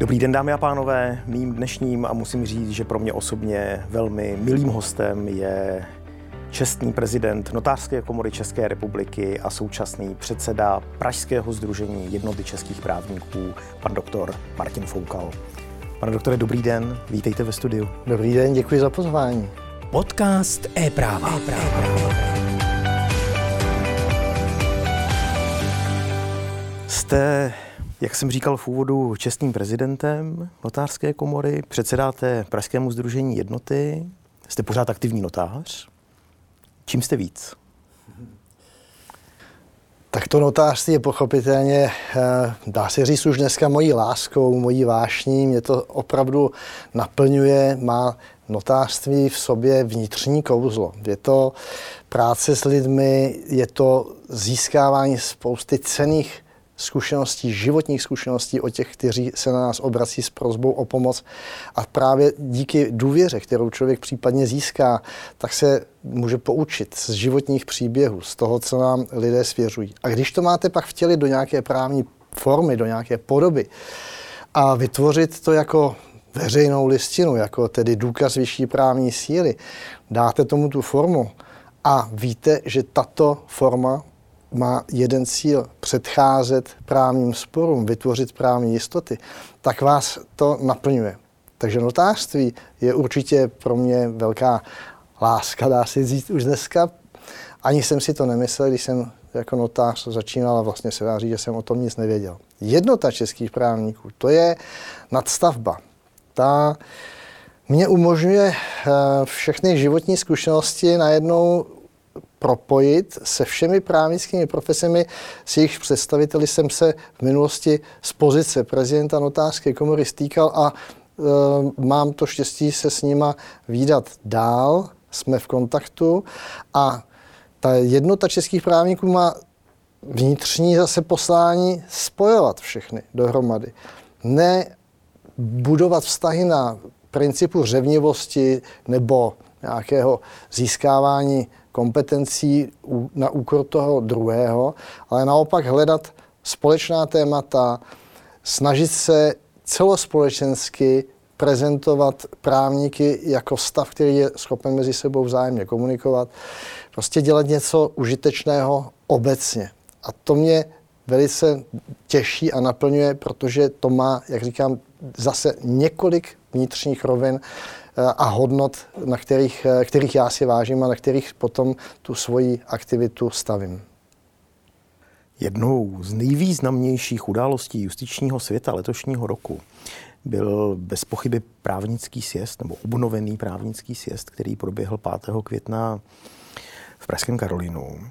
Dobrý den, dámy a pánové. Mým dnešním a musím říct, že pro mě osobně velmi milým hostem je čestný prezident Notářské komory České republiky a současný předseda Pražského združení jednoty českých právníků, pan doktor Martin Foukal. Pane doktore, dobrý den, vítejte ve studiu. Dobrý den, děkuji za pozvání. Podcast e-práva. e-práva. Jste, jak jsem říkal v úvodu, čestným prezidentem notářské komory, předsedáte Pražskému združení jednoty, jste pořád aktivní notář. Čím jste víc? Tak to notářství je pochopitelně, eh, dá se říct už dneska mojí láskou, mojí vášní. Mě to opravdu naplňuje, má notářství v sobě vnitřní kouzlo. Je to práce s lidmi, je to získávání spousty cených zkušeností, životních zkušeností o těch, kteří se na nás obrací s prozbou o pomoc. A právě díky důvěře, kterou člověk případně získá, tak se může poučit z životních příběhů, z toho, co nám lidé svěřují. A když to máte pak vtělit do nějaké právní formy, do nějaké podoby a vytvořit to jako veřejnou listinu, jako tedy důkaz vyšší právní síly, dáte tomu tu formu a víte, že tato forma má jeden cíl předcházet právním sporům, vytvořit právní jistoty, tak vás to naplňuje. Takže notářství je určitě pro mě velká láska, dá se říct už dneska. Ani jsem si to nemyslel, když jsem jako notář začínal a vlastně se dá říct, že jsem o tom nic nevěděl. Jednota českých právníků, to je nadstavba. Ta mě umožňuje eh, všechny životní zkušenosti najednou propojit se všemi právnickými profesemi, s jejich představiteli jsem se v minulosti z pozice prezidenta notářské komory stýkal a e, mám to štěstí se s nima výdat dál, jsme v kontaktu a ta jednota českých právníků má vnitřní zase poslání spojovat všechny dohromady. Ne budovat vztahy na principu řevnivosti nebo nějakého získávání kompetencí na úkor toho druhého, ale naopak hledat společná témata, snažit se celospolečensky prezentovat právníky jako stav, který je schopen mezi sebou vzájemně komunikovat, prostě dělat něco užitečného obecně. A to mě velice těší a naplňuje, protože to má, jak říkám, zase několik vnitřních rovin, a hodnot, na kterých, kterých já si vážím a na kterých potom tu svoji aktivitu stavím. Jednou z nejvýznamnějších událostí justičního světa letošního roku byl bez pochyby právnický sjezd, nebo obnovený právnický sjezd, který proběhl 5. května v Pražském Karolinu.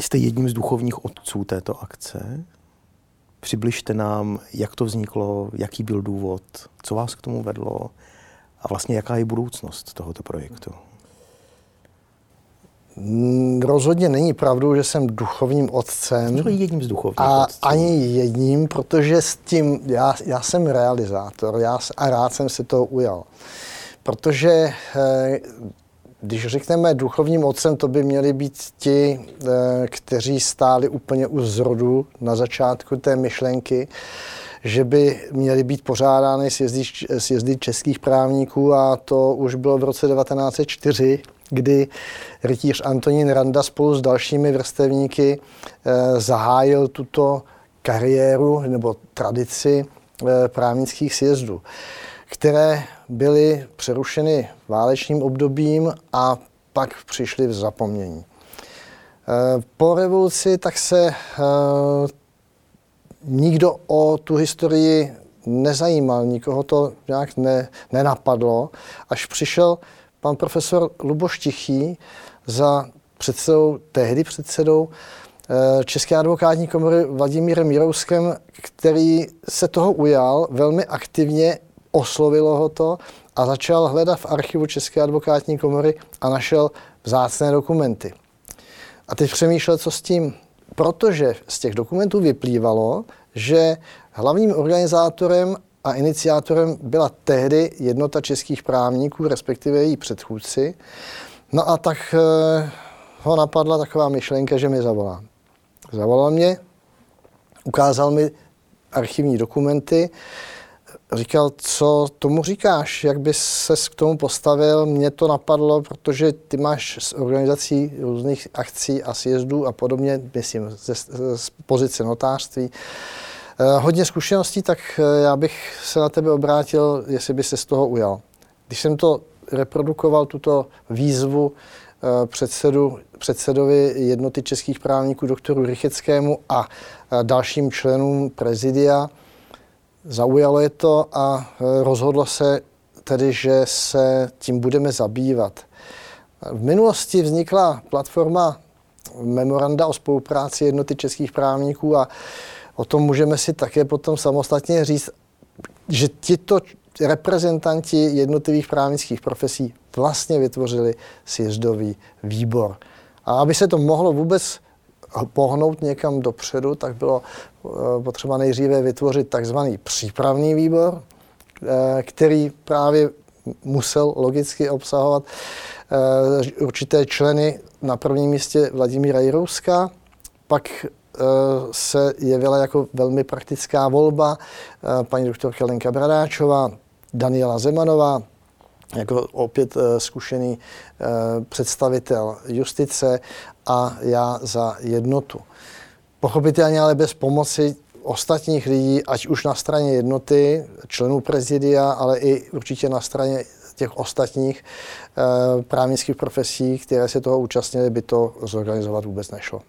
Jste jedním z duchovních otců této akce. Přibližte nám, jak to vzniklo, jaký byl důvod, co vás k tomu vedlo a vlastně jaká je budoucnost tohoto projektu. Mm, rozhodně není pravdou, že jsem duchovním otcem. Je jedním z duchovních A otců. ani jedním, protože s tím, já, já jsem realizátor já, a rád jsem se toho ujal. Protože eh, když řekneme duchovním otcem, to by měli být ti, eh, kteří stáli úplně u zrodu na začátku té myšlenky, že by měly být pořádány sjezdy, sjezdy českých právníků a to už bylo v roce 1904, kdy rytíř Antonín Randa spolu s dalšími vrstevníky eh, zahájil tuto kariéru nebo tradici eh, právnických sjezdů které byly přerušeny válečným obdobím a pak přišly v zapomnění. Eh, po revoluci tak se eh, nikdo o tu historii nezajímal, nikoho to nějak ne, nenapadlo, až přišel pan profesor Luboš Tichý za předsedou, tehdy předsedou eh, České advokátní komory Vladimírem Jirouskem, který se toho ujal velmi aktivně oslovilo ho to a začal hledat v archivu České advokátní komory a našel vzácné dokumenty. A teď přemýšlel, co s tím. Protože z těch dokumentů vyplývalo, že hlavním organizátorem a iniciátorem byla tehdy jednota českých právníků, respektive její předchůdci. No a tak eh, ho napadla taková myšlenka, že mi zavolá. Zavolal mě, ukázal mi archivní dokumenty, říkal, co tomu říkáš, jak bys se k tomu postavil. Mně to napadlo, protože ty máš s organizací různých akcí a sjezdů a podobně, myslím, ze, z pozice notářství. Eh, hodně zkušeností, tak eh, já bych se na tebe obrátil, jestli by se z toho ujal. Když jsem to reprodukoval, tuto výzvu eh, předsedu, předsedovi jednoty českých právníků doktoru Rycheckému a dalším členům prezidia, Zaujalo je to a e, rozhodlo se tedy, že se tím budeme zabývat. V minulosti vznikla platforma memoranda o spolupráci jednoty českých právníků a o tom můžeme si také potom samostatně říct, že tito reprezentanti jednotlivých právnických profesí vlastně vytvořili sjezdový výbor. A aby se to mohlo vůbec pohnout někam dopředu, tak bylo eh, potřeba nejdříve vytvořit takzvaný přípravný výbor, eh, který právě musel logicky obsahovat eh, určité členy na prvním místě Vladimíra Jirouska, pak se jevila jako velmi praktická volba paní doktorka Lenka Bradáčová, Daniela Zemanová, jako opět zkušený představitel justice a já za jednotu. Pochopitelně ale bez pomoci ostatních lidí, ať už na straně jednoty, členů prezidia, ale i určitě na straně těch ostatních e, právnických profesí, které se toho účastnily, by to zorganizovat vůbec nešlo.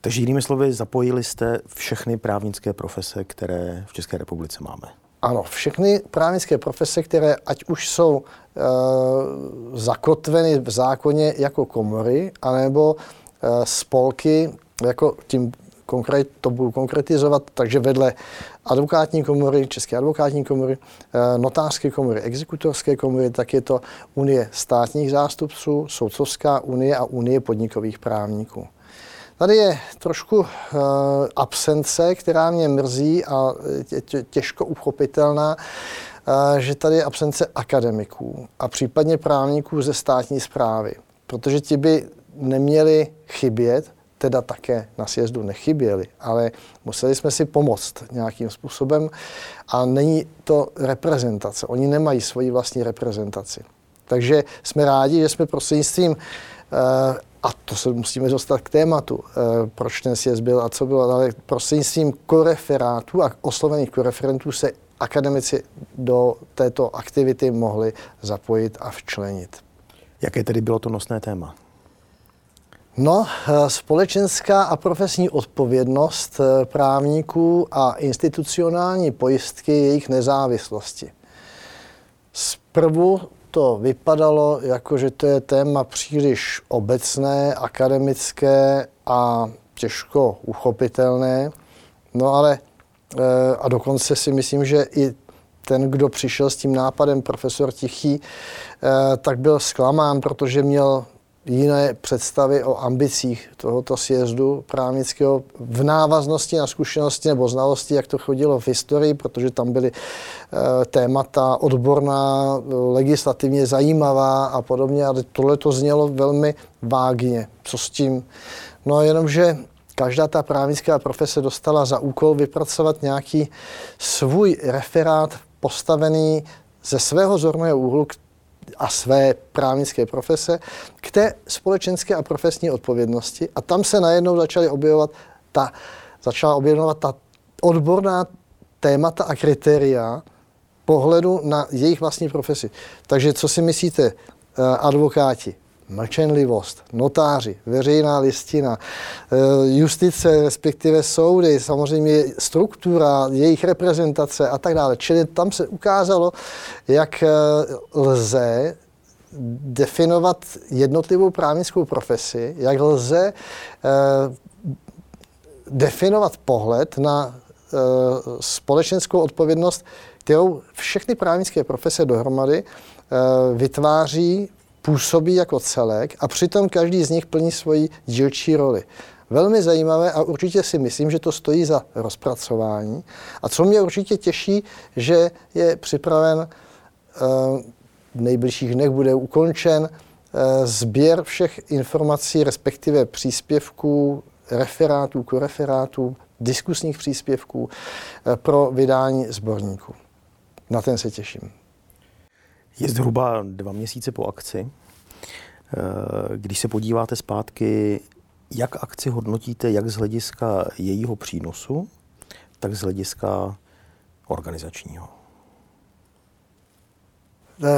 Takže jinými slovy, zapojili jste všechny právnické profese, které v České republice máme. Ano, všechny právnické profese, které ať už jsou e, zakotveny v zákoně jako komory, anebo e, spolky, jako tím konkrét, to budu konkretizovat, takže vedle advokátní komory, České advokátní komory, e, notářské komory, exekutorské komory, tak je to Unie státních zástupců, Soudcovská unie a Unie podnikových právníků. Tady je trošku uh, absence, která mě mrzí a je těžko uchopitelná, uh, že tady je absence akademiků a případně právníků ze státní zprávy, protože ti by neměli chybět, teda také na sjezdu nechyběli, ale museli jsme si pomoct nějakým způsobem a není to reprezentace. Oni nemají svoji vlastní reprezentaci. Takže jsme rádi, že jsme prostřednictvím uh, a to se musíme dostat k tématu, eh, proč ten sjezd byl a co bylo, ale prostřednictvím koreferátů a oslovených koreferentů se akademici do této aktivity mohli zapojit a včlenit. Jaké tedy bylo to nosné téma? No, eh, společenská a profesní odpovědnost eh, právníků a institucionální pojistky jejich nezávislosti. Zprvu to vypadalo, jako že to je téma příliš obecné, akademické a těžko uchopitelné. No ale eh, a dokonce si myslím, že i ten, kdo přišel s tím nápadem, profesor Tichý, eh, tak byl zklamán, protože měl jiné představy o ambicích tohoto sjezdu právnického v návaznosti na zkušenosti nebo znalosti, jak to chodilo v historii, protože tam byly e, témata odborná, legislativně zajímavá a podobně, ale tohle to znělo velmi vágně. Co s tím? No jenomže každá ta právnická profese dostala za úkol vypracovat nějaký svůj referát postavený ze svého zorného úhlu, a své právnické profese k té společenské a profesní odpovědnosti. A tam se najednou začaly objevovat ta, začala objevovat ta odborná témata a kritéria pohledu na jejich vlastní profesi. Takže co si myslíte, eh, advokáti, mlčenlivost, notáři, veřejná listina, eh, justice, respektive soudy, samozřejmě struktura, jejich reprezentace a tak dále. Čili tam se ukázalo, jak eh, lze definovat jednotlivou právnickou profesi, jak lze eh, definovat pohled na společenskou odpovědnost, kterou všechny právnické profese dohromady vytváří působí jako celek a přitom každý z nich plní svoji dílčí roli. Velmi zajímavé a určitě si myslím, že to stojí za rozpracování. A co mě určitě těší, že je připraven eh, v nejbližších dnech bude ukončen eh, sběr všech informací, respektive příspěvků, referátů, koreferátů, diskusních příspěvků eh, pro vydání sborníků. Na ten se těším. Je zhruba dva měsíce po akci. Eh, když se podíváte zpátky, jak akci hodnotíte, jak z hlediska jejího přínosu, tak z hlediska organizačního?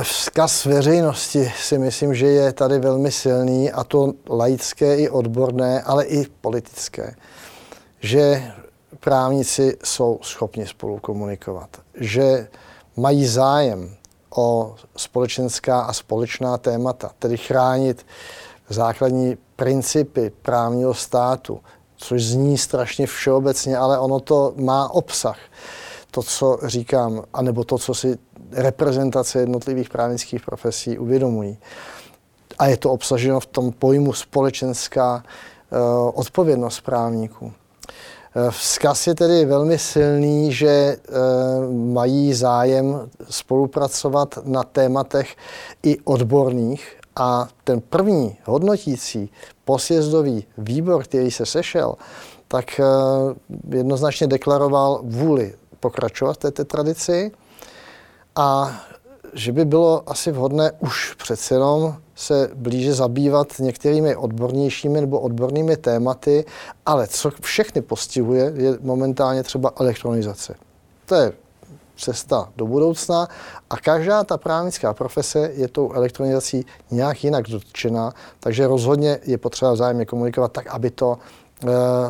Vzkaz veřejnosti si myslím, že je tady velmi silný, a to laické i odborné, ale i politické. Že právníci jsou schopni spolu komunikovat, že mají zájem o společenská a společná témata, tedy chránit základní principy právního státu, což zní strašně všeobecně, ale ono to má obsah. To, co říkám, anebo to, co si reprezentace jednotlivých právnických profesí uvědomují. A je to obsaženo v tom pojmu společenská uh, odpovědnost právníků. Eh, vzkaz je tedy velmi silný, že uh, mají zájem spolupracovat na tématech i odborných a ten první hodnotící posjezdový výbor, který se sešel, tak uh, jednoznačně deklaroval vůli pokračovat v této tradici a že by bylo asi vhodné už přece jenom se blíže zabývat některými odbornějšími nebo odbornými tématy, ale co všechny postihuje, je momentálně třeba elektronizace. To je cesta do budoucna a každá ta právnická profese je tou elektronizací nějak jinak dotčená, takže rozhodně je potřeba vzájemně komunikovat tak, aby to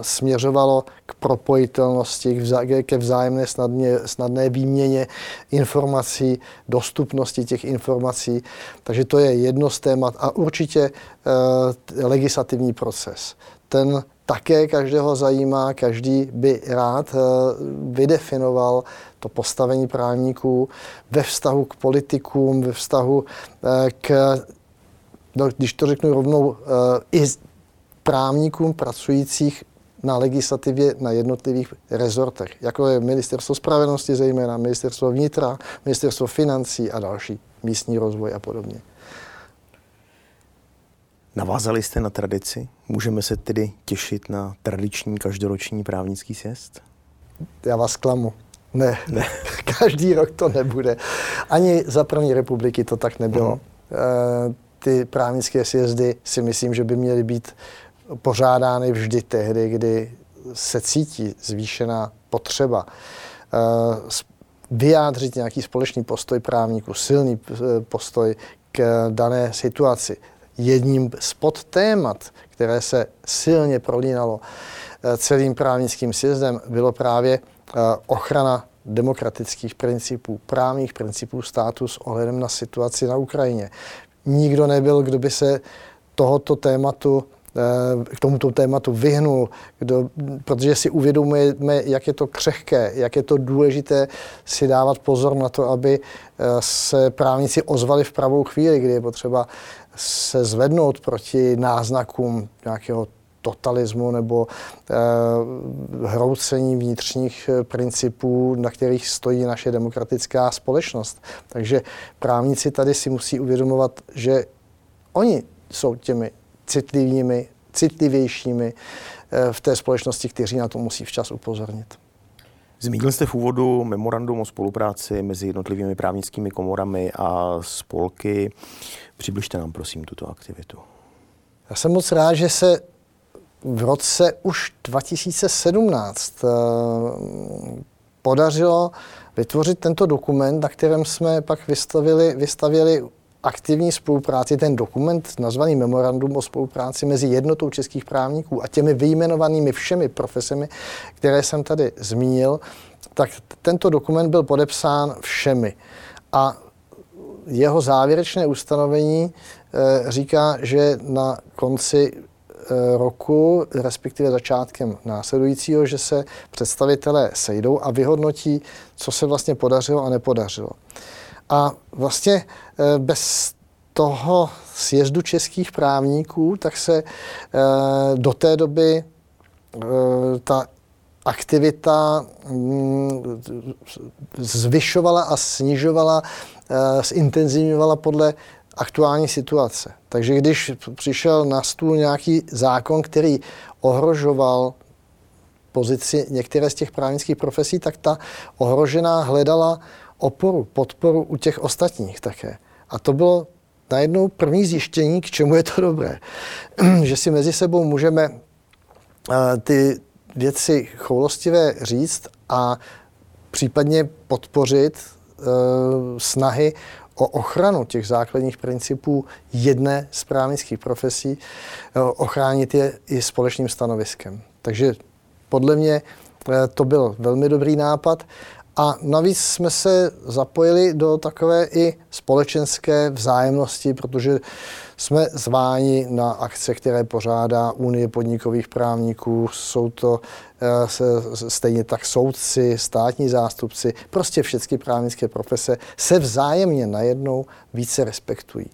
směřovalo k propojitelnosti, ke vzájemné snadně, snadné výměně informací, dostupnosti těch informací. Takže to je jedno z témat a určitě uh, legislativní proces. Ten také každého zajímá, každý by rád uh, vydefinoval to postavení právníků ve vztahu k politikům, ve vztahu k, no, když to řeknu rovnou, i právníkům pracujících na legislativě na jednotlivých rezortech, jako je Ministerstvo spravedlnosti zejména, Ministerstvo vnitra, Ministerstvo financí a další, místní rozvoj a podobně. Navázali jste na tradici? Můžeme se tedy těšit na tradiční každoroční právnický sjezd? Já vás klamu. Ne, ne. každý rok to nebude. Ani za první republiky to tak nebylo. Uh-huh. Ty právnické sjezdy si myslím, že by měly být pořádány vždy tehdy, kdy se cítí zvýšená potřeba eh, vyjádřit nějaký společný postoj právníků, silný eh, postoj k dané situaci. Jedním z podtémat, které se silně prolínalo eh, celým právnickým sjezdem, bylo právě ochrana demokratických principů, právních principů státu s ohledem na situaci na Ukrajině. Nikdo nebyl, kdo by se tohoto tématu k tomuto tématu vyhnul, kdo, protože si uvědomujeme, jak je to křehké, jak je to důležité si dávat pozor na to, aby eh, se právníci ozvali v pravou chvíli, kdy je potřeba se zvednout proti náznakům nějakého totalismu nebo eh, hroucení vnitřních eh, principů, na kterých stojí naše demokratická společnost. Takže právníci tady si musí uvědomovat, že oni jsou těmi citlivými, citlivějšími eh, v té společnosti, kteří na to musí včas upozornit. Zmínil jste v úvodu memorandum o spolupráci mezi jednotlivými právnickými komorami a spolky. Přibližte nám prosím tuto aktivitu. Já jsem moc rád, že se v roce už 2017 eh, podařilo vytvořit tento dokument, na kterém jsme pak vystavili, vystavili aktivní spolupráci, ten dokument nazvaný Memorandum o spolupráci mezi jednotou českých právníků a těmi vyjmenovanými všemi profesemi, které jsem tady zmínil, tak tento dokument byl podepsán všemi. A jeho závěrečné ustanovení e, říká, že na konci e, roku, respektive začátkem následujícího, že se představitelé sejdou a vyhodnotí, co se vlastně podařilo a nepodařilo. A vlastně eh, bez toho sjezdu českých právníků, tak se eh, do té doby eh, ta aktivita mm, zvyšovala a snižovala, zintenzivňovala podle aktuální situace. Takže když přišel na stůl nějaký zákon, který ohrožoval pozici některé z těch právnických profesí, tak ta ohrožená hledala oporu, podporu u těch ostatních také. A to bylo najednou první zjištění, k čemu je to dobré. že si mezi sebou můžeme ty věci choulostivé říct a případně podpořit snahy o ochranu těch základních principů jedné z právnických profesí, eh, ochránit je i společným stanoviskem. Takže podle mě eh, to byl velmi dobrý nápad. A navíc jsme se zapojili do takové i společenské vzájemnosti, protože jsme zváni na akce, které pořádá Unie podnikových právníků. Jsou to eh, stejně tak soudci, státní zástupci, prostě všechny právnické profese se vzájemně najednou více respektují.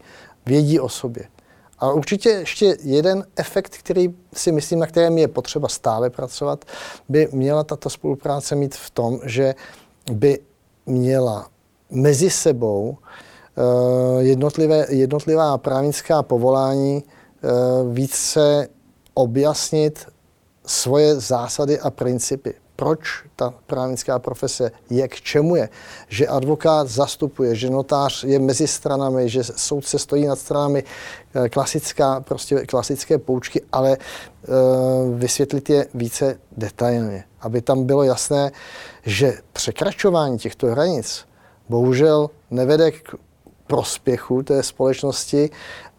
Vědí o sobě. A určitě ještě jeden efekt, který si myslím, na kterém je potřeba stále pracovat, by měla tato spolupráce mít v tom, že by měla mezi sebou eh, jednotlivé, jednotlivá právnická povolání eh, více objasnit svoje zásady a principy. Proč ta právnická profese je, k čemu je. Že advokát zastupuje, že notář je mezi stranami, že soudce stojí nad stranami. Eh, klasická, prostě klasické poučky, ale vysvětlit je více detailně. Aby tam bylo jasné, že překračování těchto hranic bohužel nevede k prospěchu té společnosti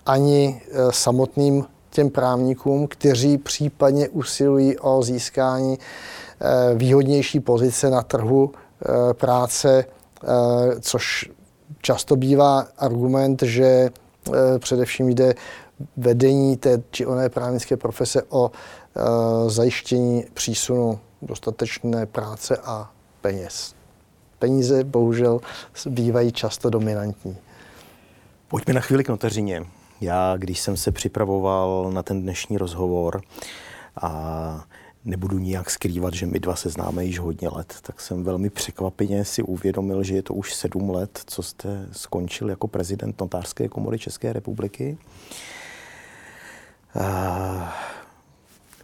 ani e, samotným těm právníkům, kteří případně usilují o získání e, výhodnější pozice na trhu e, práce, což často bývá argument, že především jde vedení té či oné právnické profese o zajištění přísunu dostatečné práce a peněz. Peníze bohužel bývají často dominantní. Pojďme na chvíli k notařině. Já, když jsem se připravoval na ten dnešní rozhovor a nebudu nijak skrývat, že my dva se známe již hodně let, tak jsem velmi překvapeně si uvědomil, že je to už sedm let, co jste skončil jako prezident notářské komory České republiky.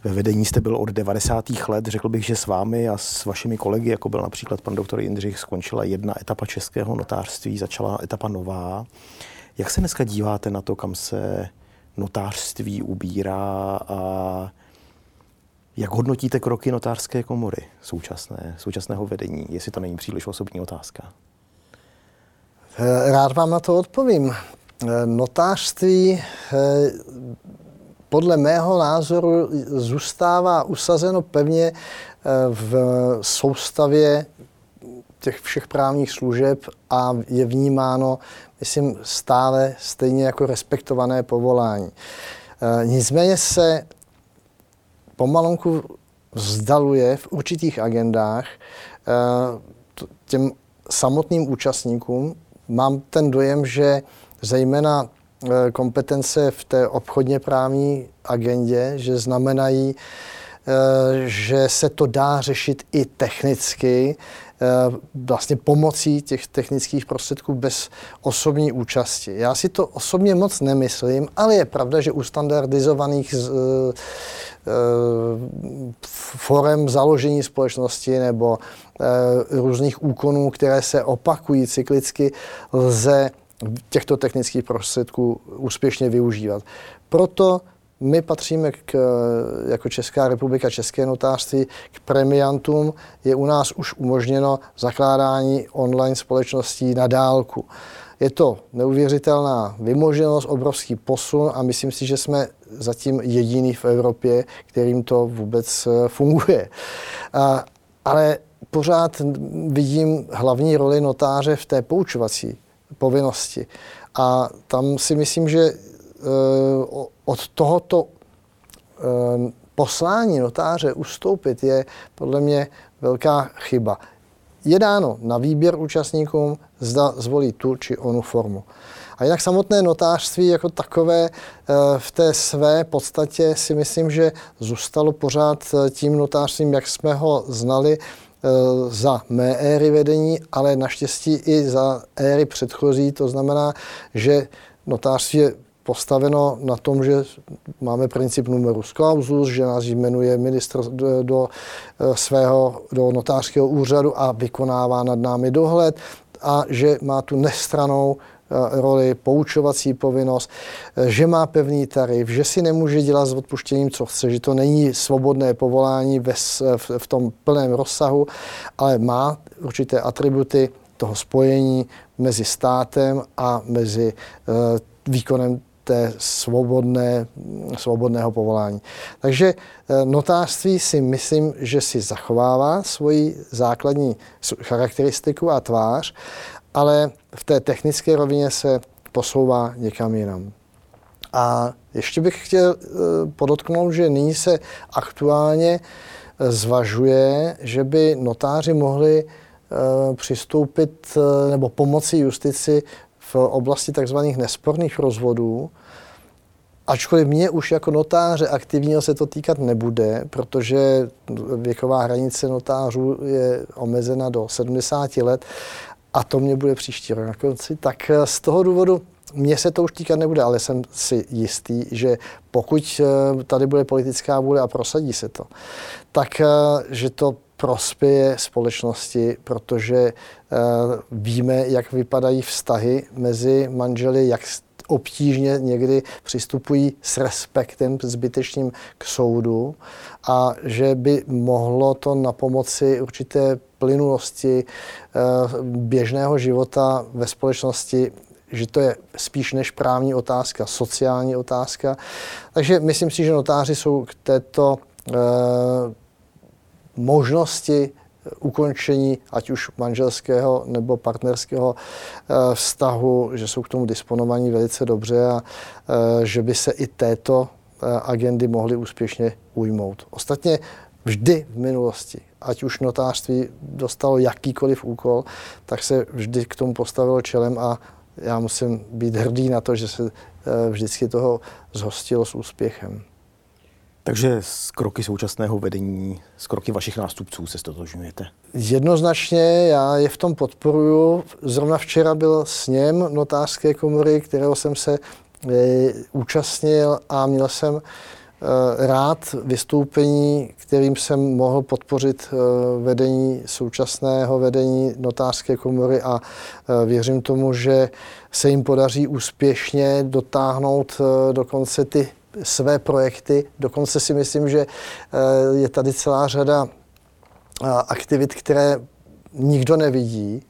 Ve vedení jste byl od 90. let, řekl bych, že s vámi a s vašimi kolegy, jako byl například pan doktor Jindřich, skončila jedna etapa českého notářství, začala etapa nová. Jak se dneska díváte na to, kam se notářství ubírá a jak hodnotíte kroky notářské komory současné, současného vedení, jestli to není příliš osobní otázka? Rád vám na to odpovím. Notářství eh, podle mého názoru zůstává usazeno pevně eh, v soustavě těch všech právních služeb a je vnímáno, myslím, stále stejně jako respektované povolání. Eh, nicméně se pomalonku vzdaluje v určitých agendách eh, těm samotným účastníkům. Mám ten dojem, že zejména kompetence v té obchodně právní agendě, že znamenají, eh, že se to dá řešit i technicky, eh, vlastně pomocí těch technických prostředků bez osobní účasti. Já si to osobně moc nemyslím, ale je pravda, že u standardizovaných forem založení společnosti nebo různých úkonů, které se opakují cyklicky, lze těchto technických prostředků úspěšně využívat. Proto my patříme k, jako Česká republika, České notářství k premiantům. Je u nás už umožněno zakládání online společností na dálku. Je to neuvěřitelná vymoženost, obrovský posun a myslím si, že jsme zatím jediný v Evropě, kterým to vůbec eh, funguje. A, ale pořád vidím hlavní roli notáře v té poučovací povinnosti. A tam si myslím, že eh, od tohoto eh, poslání notáře ustoupit je podle mě velká chyba. Je dáno na výběr účastníkům, zda zvolí tu či onu formu. A jinak samotné notářství jako takové eh, v té své podstatě si myslím, že zůstalo pořád tím notářstvím, jak jsme ho znali za mé éry vedení, ale naštěstí i za éry předchozí. To znamená, že notářství je postaveno na tom, že máme princip numerus clausus, že nás jmenuje ministr do, do svého, do notářského úřadu a vykonává nad námi dohled a že má tu nestranou Eh, roli, poučovací povinnost, eh, že má pevný tarif, že si nemůže dělat s odpuštěním, co chce, že to není svobodné povolání ve, v, v tom plném rozsahu, ale má určité atributy toho spojení mezi státem a mezi uh, výkonem té svobodné, svobodného povolání. Takže notářství si myslím, že si zachovává svoji základní charakteristiku a tvář ale v té technické rovině se posouvá někam jinam. A ještě bych chtěl eh, podotknout, že nyní se aktuálně eh, zvažuje, že by notáři mohli eh, přistoupit nebo pomoci justici v oblasti tzv. nesporných rozvodů, Ačkoliv mě už jako notáře aktivního se to týkat nebude, protože věková hranice notářů je omezena do 70 let a to mě bude příští rok na konci, tak eh, z toho důvodu mně se to už týkat nebude, ale jsem si jistý, že pokud eh, tady bude politická vůle a prosadí se to, tak eh, že to prospěje společnosti, protože víme, jak vypadají vztahy mezi manželi, jak obtížně někdy přistupují s respektem zbytečným k soudu a že by mohlo to na pomoci určité plynulosti eh, běžného života ve společnosti že to je spíš než právní otázka, sociální otázka. Takže myslím si, že notáři jsou k této eh, možnosti ukončení ať už manželského nebo partnerského eh, vztahu, že jsou k tomu disponovaní velice dobře a eh, že by se i této eh, agendy mohly úspěšně ujmout. Ostatně vždy v minulosti, ať už notářství dostalo jakýkoliv úkol, tak se vždy k tomu postavilo čelem a já musím být hrdý na to, že se vždycky toho zhostilo s úspěchem. Takže s kroky současného vedení, s kroky vašich nástupců se stotožňujete? Jednoznačně, já je v tom podporuju. Zrovna včera byl sněm notářské komory, kterého jsem se e, účastnil a měl jsem e, rád vystoupení, kterým jsem mohl podpořit e, vedení současného vedení notářské komory a věřím tomu, že se jim podaří úspěšně dotáhnout dokonce ty své projekty. Dokonce si myslím, že eh, je tady celá řada eh, aktivit, které nikdo nevidí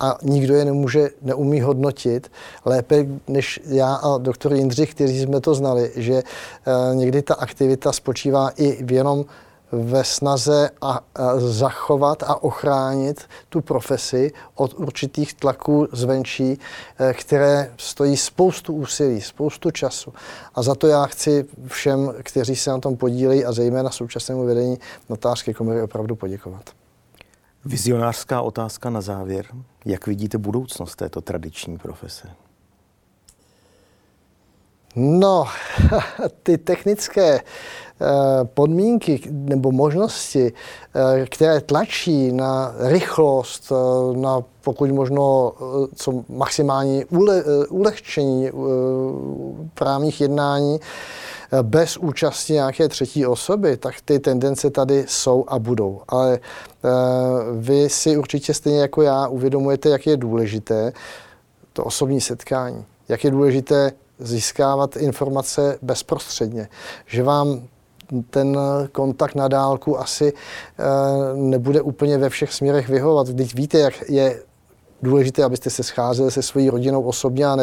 a nikdo je nemůže, neumí hodnotit lépe než já a doktor Jindřich, kteří jsme to znali, že eh, někdy ta aktivita spočívá i v jenom ve snaze a, a zachovat a ochránit tu profesi od určitých tlaků zvenčí, eh, které stojí spoustu úsilí, spoustu času. A za to já chci všem, kteří se na tom podílejí a zejména současnému vedení notářské komory opravdu poděkovat. Vizionářská otázka na závěr. Jak vidíte budoucnost této tradiční profese? No, ty technické podmínky nebo možnosti, eh, které tlačí na rychlost, eh, na pokud možno co maximální ule, ulehčení právních jednání bez účasti nějaké třetí osoby, tak ty tendence tady jsou a budou. Ale vy si určitě stejně jako já uvědomujete, jak je důležité to osobní setkání, jak je důležité získávat informace bezprostředně, že vám ten kontakt na dálku asi eh, nebude úplně ve všech směrech vyhovat. Když víte, jak je důležité, abyste se scházeli se svojí rodinou osobně a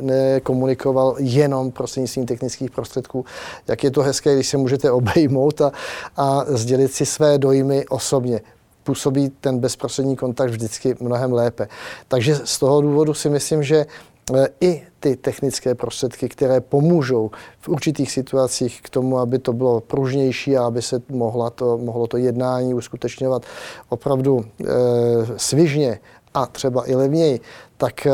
nekomunikoval ne, ne jenom prostřednictvím technických prostředků. Jak je to hezké, když se můžete obejmout a, a sdělit si své dojmy osobně. Působí ten bezprostřední kontakt vždycky mnohem lépe. Takže z toho důvodu si myslím, že i ty technické prostředky, které pomůžou v určitých situacích k tomu, aby to bylo pružnější a aby se mohla to, mohlo to jednání uskutečňovat opravdu e, svižně a třeba i levněji, tak e,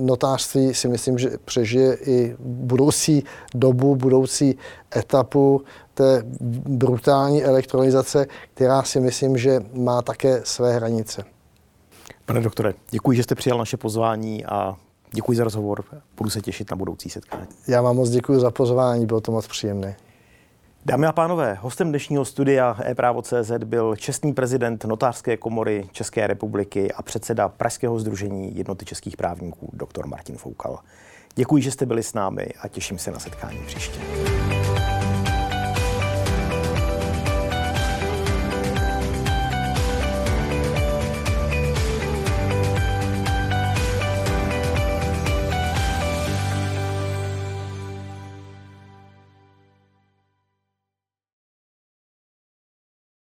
notářství si myslím, že přežije i budoucí dobu, budoucí etapu té brutální elektronizace, která si myslím, že má také své hranice. Pane doktore, děkuji, že jste přijal naše pozvání a Děkuji za rozhovor, budu se těšit na budoucí setkání. Já vám moc děkuji za pozvání, bylo to moc příjemné. Dámy a pánové, hostem dnešního studia e-právo.cz byl čestný prezident Notářské komory České republiky a předseda Pražského združení jednoty českých právníků, dr. Martin Foukal. Děkuji, že jste byli s námi a těším se na setkání příště.